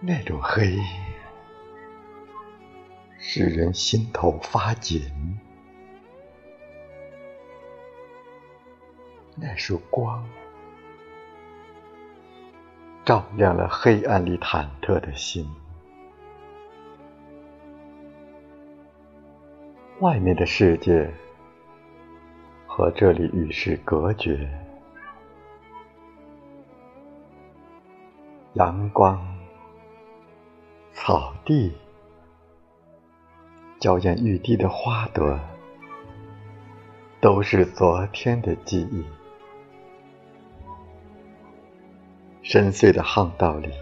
那种黑，使人心头发紧；那束光，照亮了黑暗里忐忑的心。外面的世界和这里与世隔绝，阳光、草地、娇艳欲滴的花朵，都是昨天的记忆。深邃的巷道里，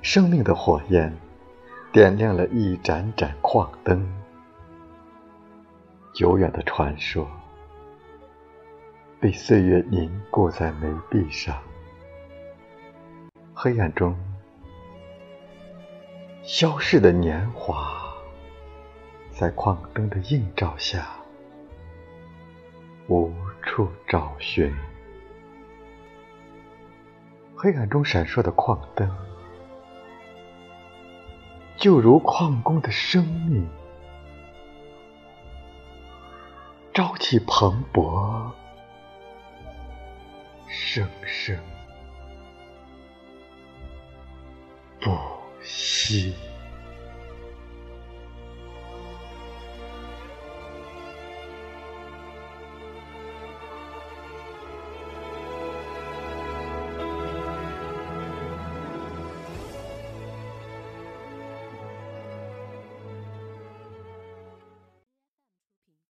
生命的火焰点亮了一盏盏矿灯。久远的传说，被岁月凝固在眉壁上。黑暗中，消逝的年华，在矿灯的映照下，无处找寻。黑暗中闪烁的矿灯，就如矿工的生命。朝气蓬勃，生生不西。